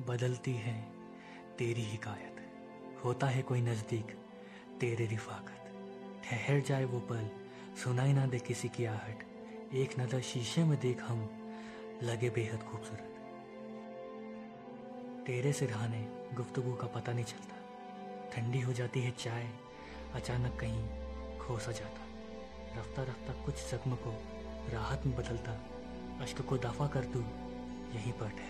बदलती है। तेरी हिकायत। होता है कोई नज़दीक। तेरे रिफाकत। ठहर जाए वो पल। सुनाई ना दे किसी की आहट। एक नज़र शीशे में देख हम। लगे बेहद खूबसूरत। तेरे सिरहाने गुफ्तगु का पता नहीं चलता। ठंडी हो जाती है चाय। अचानक कहीं खो सा जाता। रफ्ता रफ्ता कुछ जख्म को राहत में बदलता। अश्क को दफ़ा कर तू यहीं पर ठहर